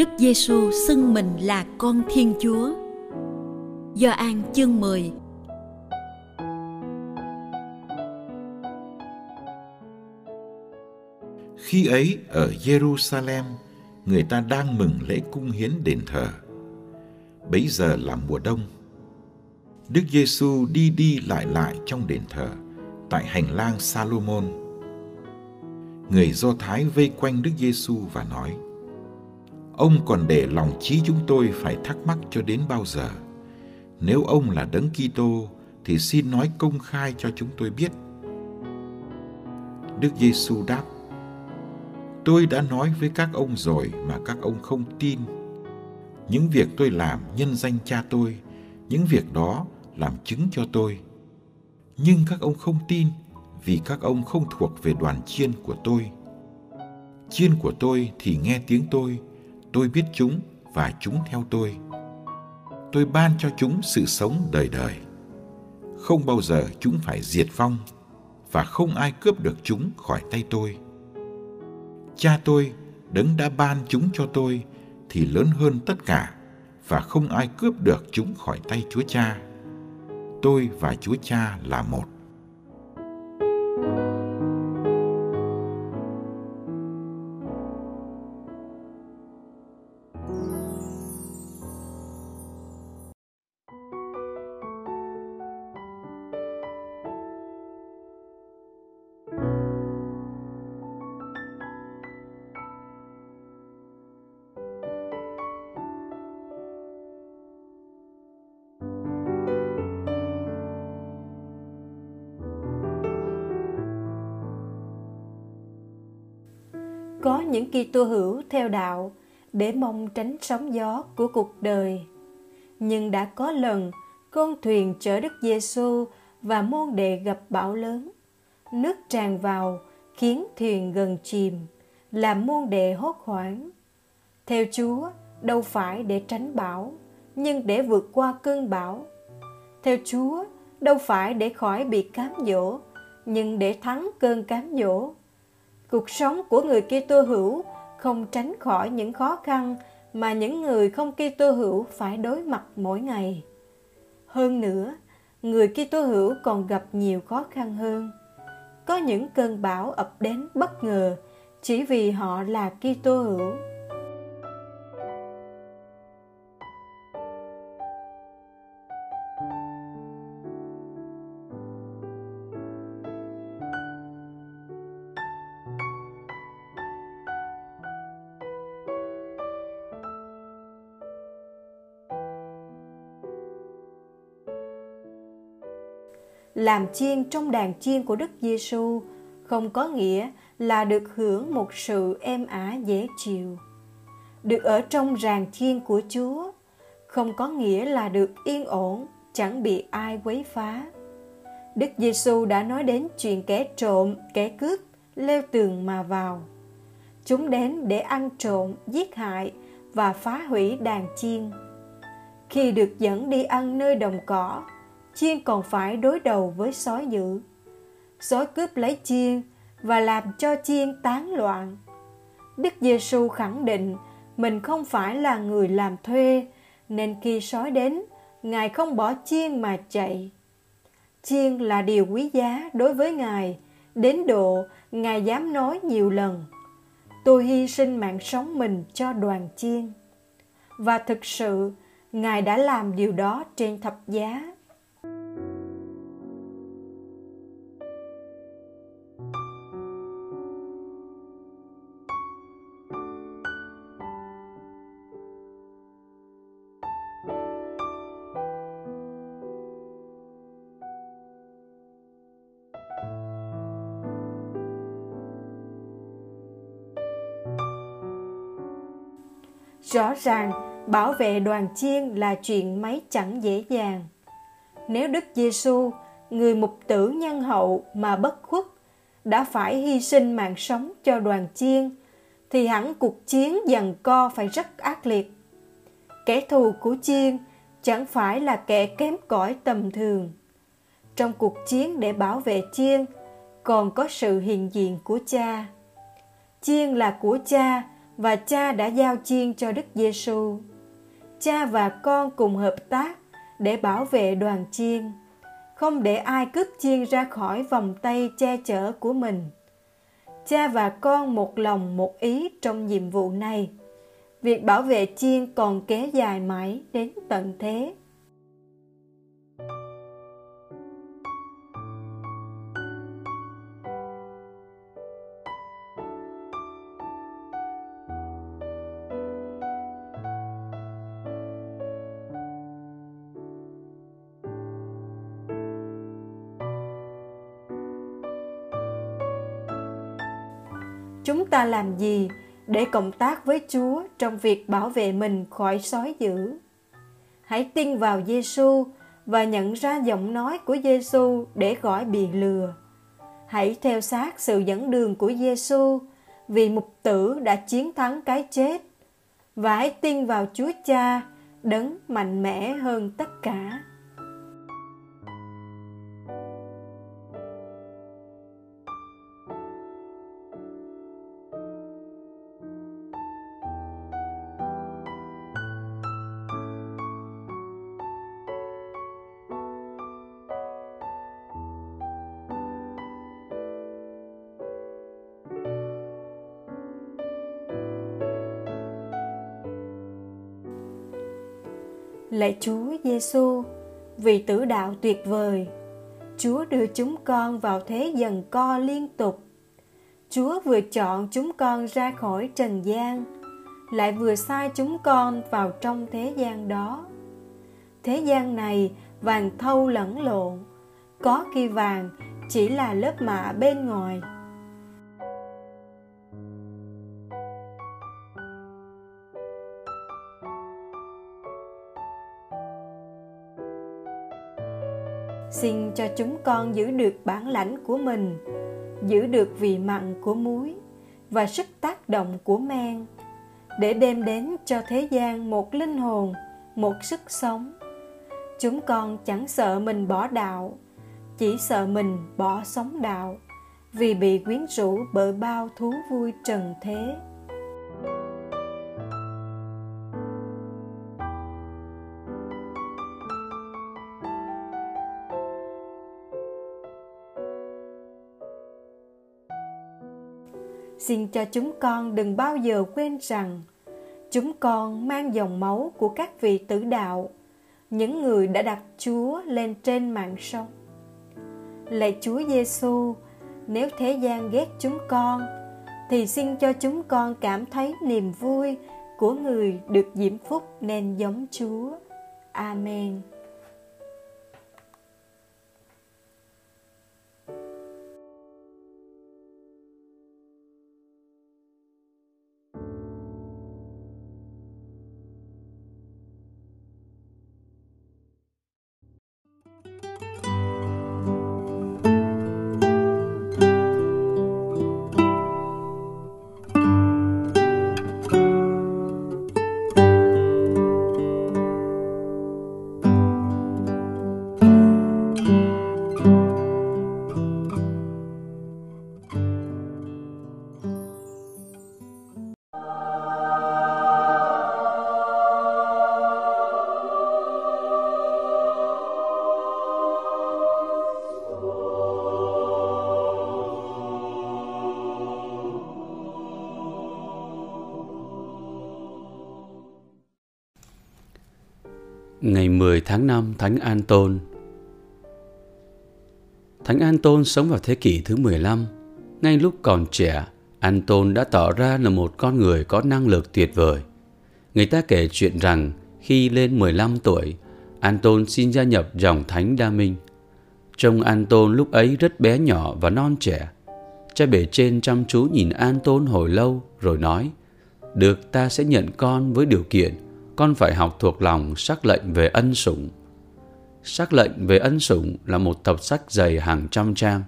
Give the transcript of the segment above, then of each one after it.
Đức Giêsu xưng mình là con Thiên Chúa. Do An chương 10 Khi ấy ở Jerusalem, người ta đang mừng lễ cung hiến đền thờ. Bấy giờ là mùa đông. Đức Giêsu đi đi lại lại trong đền thờ, tại hành lang Salomon. Người Do Thái vây quanh Đức Giêsu và nói: Ông còn để lòng trí chúng tôi phải thắc mắc cho đến bao giờ? Nếu ông là Đấng Kitô thì xin nói công khai cho chúng tôi biết. Đức Giêsu đáp: Tôi đã nói với các ông rồi mà các ông không tin. Những việc tôi làm nhân danh cha tôi, những việc đó làm chứng cho tôi. Nhưng các ông không tin vì các ông không thuộc về đoàn chiên của tôi. Chiên của tôi thì nghe tiếng tôi, tôi biết chúng và chúng theo tôi. Tôi ban cho chúng sự sống đời đời. Không bao giờ chúng phải diệt vong và không ai cướp được chúng khỏi tay tôi. Cha tôi, đấng đã ban chúng cho tôi thì lớn hơn tất cả và không ai cướp được chúng khỏi tay Chúa Cha. Tôi và Chúa Cha là một. Những kỳ Kitô hữu theo đạo để mong tránh sóng gió của cuộc đời. Nhưng đã có lần con thuyền chở Đức Giêsu và môn đệ gặp bão lớn. Nước tràn vào khiến thuyền gần chìm, làm môn đệ hốt hoảng. Theo Chúa, đâu phải để tránh bão, nhưng để vượt qua cơn bão. Theo Chúa, đâu phải để khỏi bị cám dỗ, nhưng để thắng cơn cám dỗ cuộc sống của người Kitô hữu không tránh khỏi những khó khăn mà những người không Kitô hữu phải đối mặt mỗi ngày. Hơn nữa, người Kitô hữu còn gặp nhiều khó khăn hơn. Có những cơn bão ập đến bất ngờ chỉ vì họ là Kitô hữu. Làm chiên trong đàn chiên của Đức Giêsu không có nghĩa là được hưởng một sự êm ả dễ chịu. Được ở trong ràng chiên của Chúa không có nghĩa là được yên ổn, chẳng bị ai quấy phá. Đức Giêsu đã nói đến chuyện kẻ trộm, kẻ cướp leo tường mà vào. Chúng đến để ăn trộm, giết hại và phá hủy đàn chiên. Khi được dẫn đi ăn nơi đồng cỏ, chiên còn phải đối đầu với sói dữ. Sói cướp lấy chiên và làm cho chiên tán loạn. Đức Giêsu khẳng định mình không phải là người làm thuê, nên khi sói đến, Ngài không bỏ chiên mà chạy. chiên là điều quý giá đối với Ngài, đến độ Ngài dám nói nhiều lần, tôi hy sinh mạng sống mình cho đoàn chiên. Và thực sự, Ngài đã làm điều đó trên thập giá. Rõ ràng, bảo vệ đoàn chiên là chuyện mấy chẳng dễ dàng. Nếu Đức Giêsu, người mục tử nhân hậu mà bất khuất, đã phải hy sinh mạng sống cho đoàn chiên, thì hẳn cuộc chiến dần co phải rất ác liệt. Kẻ thù của chiên chẳng phải là kẻ kém cỏi tầm thường. Trong cuộc chiến để bảo vệ chiên, còn có sự hiện diện của cha. Chiên là của cha, và cha đã giao chiên cho Đức Giêsu. Cha và con cùng hợp tác để bảo vệ đoàn chiên, không để ai cướp chiên ra khỏi vòng tay che chở của mình. Cha và con một lòng một ý trong nhiệm vụ này. Việc bảo vệ chiên còn kéo dài mãi đến tận thế. Chúng ta làm gì để cộng tác với Chúa trong việc bảo vệ mình khỏi sói dữ. Hãy tin vào Giêsu và nhận ra giọng nói của Giêsu để khỏi bị lừa. Hãy theo sát sự dẫn đường của Giêsu vì mục tử đã chiến thắng cái chết. Và hãy tin vào Chúa Cha đấng mạnh mẽ hơn tất cả. Lạy Chúa Giêsu, vì tử đạo tuyệt vời, Chúa đưa chúng con vào thế dần co liên tục. Chúa vừa chọn chúng con ra khỏi trần gian, lại vừa sai chúng con vào trong thế gian đó. Thế gian này vàng thâu lẫn lộn, có khi vàng chỉ là lớp mạ bên ngoài xin cho chúng con giữ được bản lãnh của mình, giữ được vị mặn của muối và sức tác động của men, để đem đến cho thế gian một linh hồn, một sức sống. Chúng con chẳng sợ mình bỏ đạo, chỉ sợ mình bỏ sống đạo vì bị quyến rũ bởi bao thú vui trần thế. Xin cho chúng con đừng bao giờ quên rằng chúng con mang dòng máu của các vị tử đạo, những người đã đặt Chúa lên trên mạng sống. Lạy Chúa Giêsu, nếu thế gian ghét chúng con, thì xin cho chúng con cảm thấy niềm vui của người được diễm phúc nên giống Chúa. Amen. Ngày 10 tháng 5 Thánh An Tôn Thánh An Tôn sống vào thế kỷ thứ 15 Ngay lúc còn trẻ An Tôn đã tỏ ra là một con người có năng lực tuyệt vời. Người ta kể chuyện rằng khi lên 15 tuổi An Tôn xin gia nhập dòng Thánh Đa Minh. Trông An Tôn lúc ấy rất bé nhỏ và non trẻ. Cha bể trên chăm chú nhìn An Tôn hồi lâu rồi nói, Được, ta sẽ nhận con với điều kiện con phải học thuộc lòng sắc lệnh về ân sủng. Sắc lệnh về ân sủng là một tập sách dày hàng trăm trang.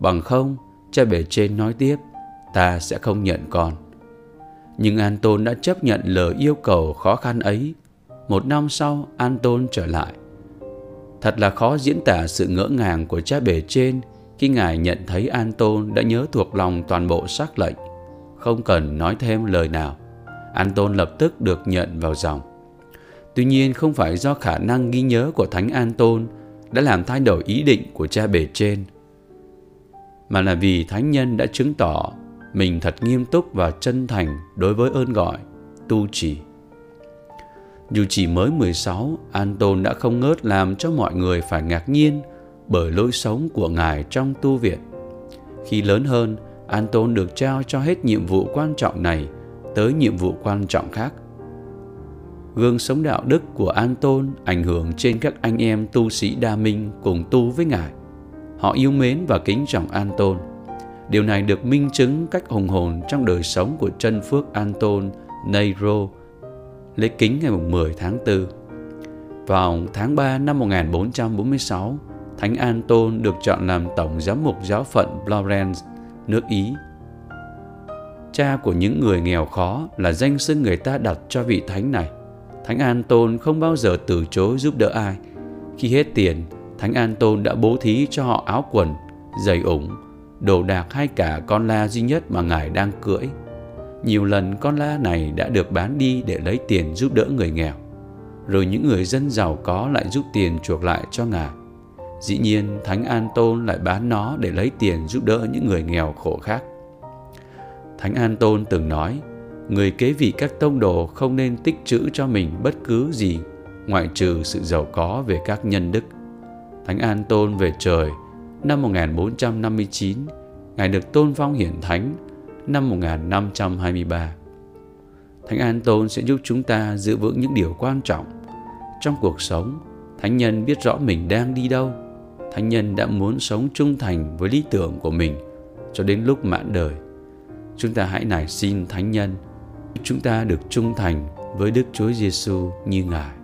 Bằng không, cha bề trên nói tiếp, ta sẽ không nhận con. Nhưng An Tôn đã chấp nhận lời yêu cầu khó khăn ấy. Một năm sau, An Tôn trở lại. Thật là khó diễn tả sự ngỡ ngàng của cha bề trên khi Ngài nhận thấy An Tôn đã nhớ thuộc lòng toàn bộ sắc lệnh, không cần nói thêm lời nào. An Tôn lập tức được nhận vào dòng. Tuy nhiên không phải do khả năng ghi nhớ của Thánh An Tôn đã làm thay đổi ý định của cha bề trên, mà là vì Thánh Nhân đã chứng tỏ mình thật nghiêm túc và chân thành đối với ơn gọi, tu trì. Dù chỉ mới 16, An Tôn đã không ngớt làm cho mọi người phải ngạc nhiên bởi lối sống của Ngài trong tu viện. Khi lớn hơn, An Tôn được trao cho hết nhiệm vụ quan trọng này tới nhiệm vụ quan trọng khác. Gương sống đạo đức của An Tôn ảnh hưởng trên các anh em tu sĩ đa minh cùng tu với Ngài. Họ yêu mến và kính trọng An Tôn. Điều này được minh chứng cách hùng hồn trong đời sống của chân phước An Tôn Neiro lễ kính ngày 10 tháng 4. Vào tháng 3 năm 1446, Thánh An Tôn được chọn làm Tổng Giám mục Giáo phận Florence, nước Ý cha của những người nghèo khó là danh xưng người ta đặt cho vị thánh này. Thánh An Tôn không bao giờ từ chối giúp đỡ ai. Khi hết tiền, Thánh An Tôn đã bố thí cho họ áo quần, giày ủng, đồ đạc hay cả con la duy nhất mà Ngài đang cưỡi. Nhiều lần con la này đã được bán đi để lấy tiền giúp đỡ người nghèo. Rồi những người dân giàu có lại giúp tiền chuộc lại cho Ngài. Dĩ nhiên, Thánh An Tôn lại bán nó để lấy tiền giúp đỡ những người nghèo khổ khác. Thánh An Tôn từng nói, người kế vị các tông đồ không nên tích trữ cho mình bất cứ gì ngoại trừ sự giàu có về các nhân đức. Thánh An Tôn về trời năm 1459, Ngài được tôn phong hiển thánh năm 1523. Thánh An Tôn sẽ giúp chúng ta giữ vững những điều quan trọng. Trong cuộc sống, Thánh Nhân biết rõ mình đang đi đâu. Thánh Nhân đã muốn sống trung thành với lý tưởng của mình cho đến lúc mãn đời chúng ta hãy nài xin thánh nhân chúng ta được trung thành với Đức Chúa Giêsu như Ngài.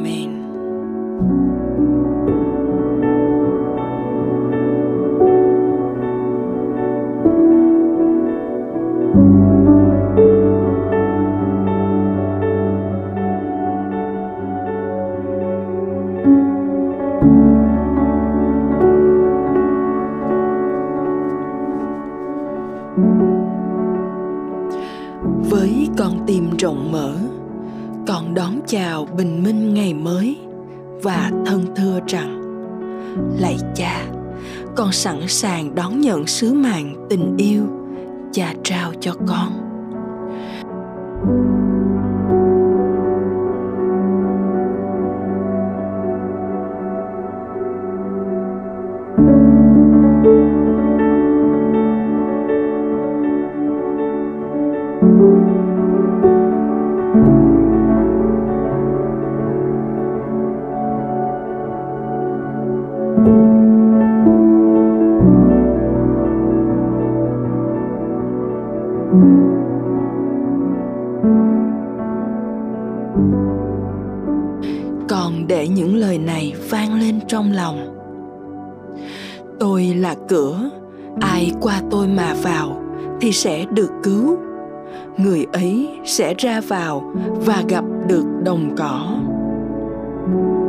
Mới và thân thưa rằng, lạy cha, con sẵn sàng đón nhận sứ mạng tình yêu cha trao cho con. Còn để những lời này vang lên trong lòng. Tôi là cửa, ai qua tôi mà vào thì sẽ được cứu. Người ấy sẽ ra vào và gặp được đồng cỏ. hôm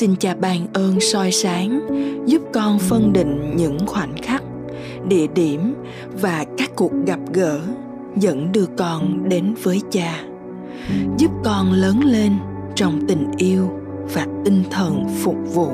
xin cha ban ơn soi sáng, giúp con phân định những khoảnh khắc, địa điểm và các cuộc gặp gỡ dẫn đưa con đến với cha. Giúp con lớn lên trong tình yêu và tinh thần phục vụ.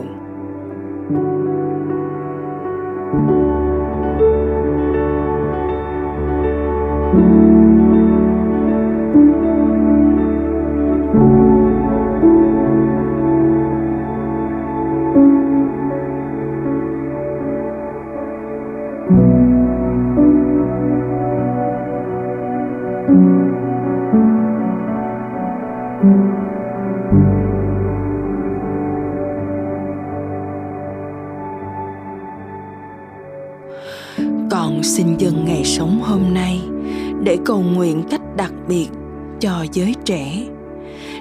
Trẻ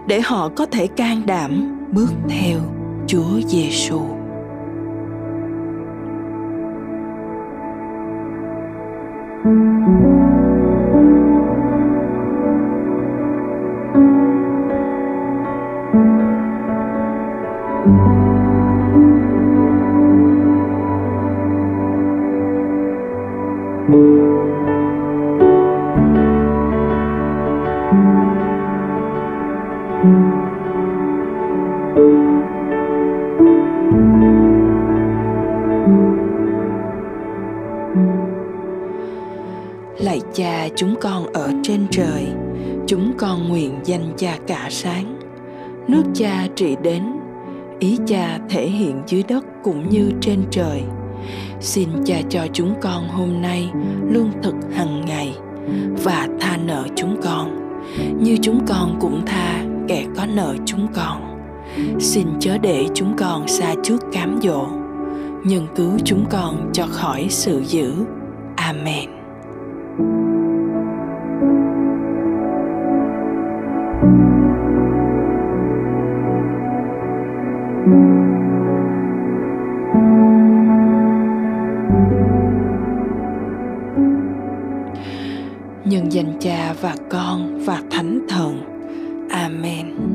để họ có thể can đảm bước theo Chúa Giêsu. Lạy cha cả sáng. Nước cha trị đến, ý cha thể hiện dưới đất cũng như trên trời. Xin cha cho chúng con hôm nay lương thực hàng ngày và tha nợ chúng con, như chúng con cũng tha kẻ có nợ chúng con. Xin chớ để chúng con xa trước cám dỗ, nhưng cứu chúng con cho khỏi sự dữ. Amen. Amen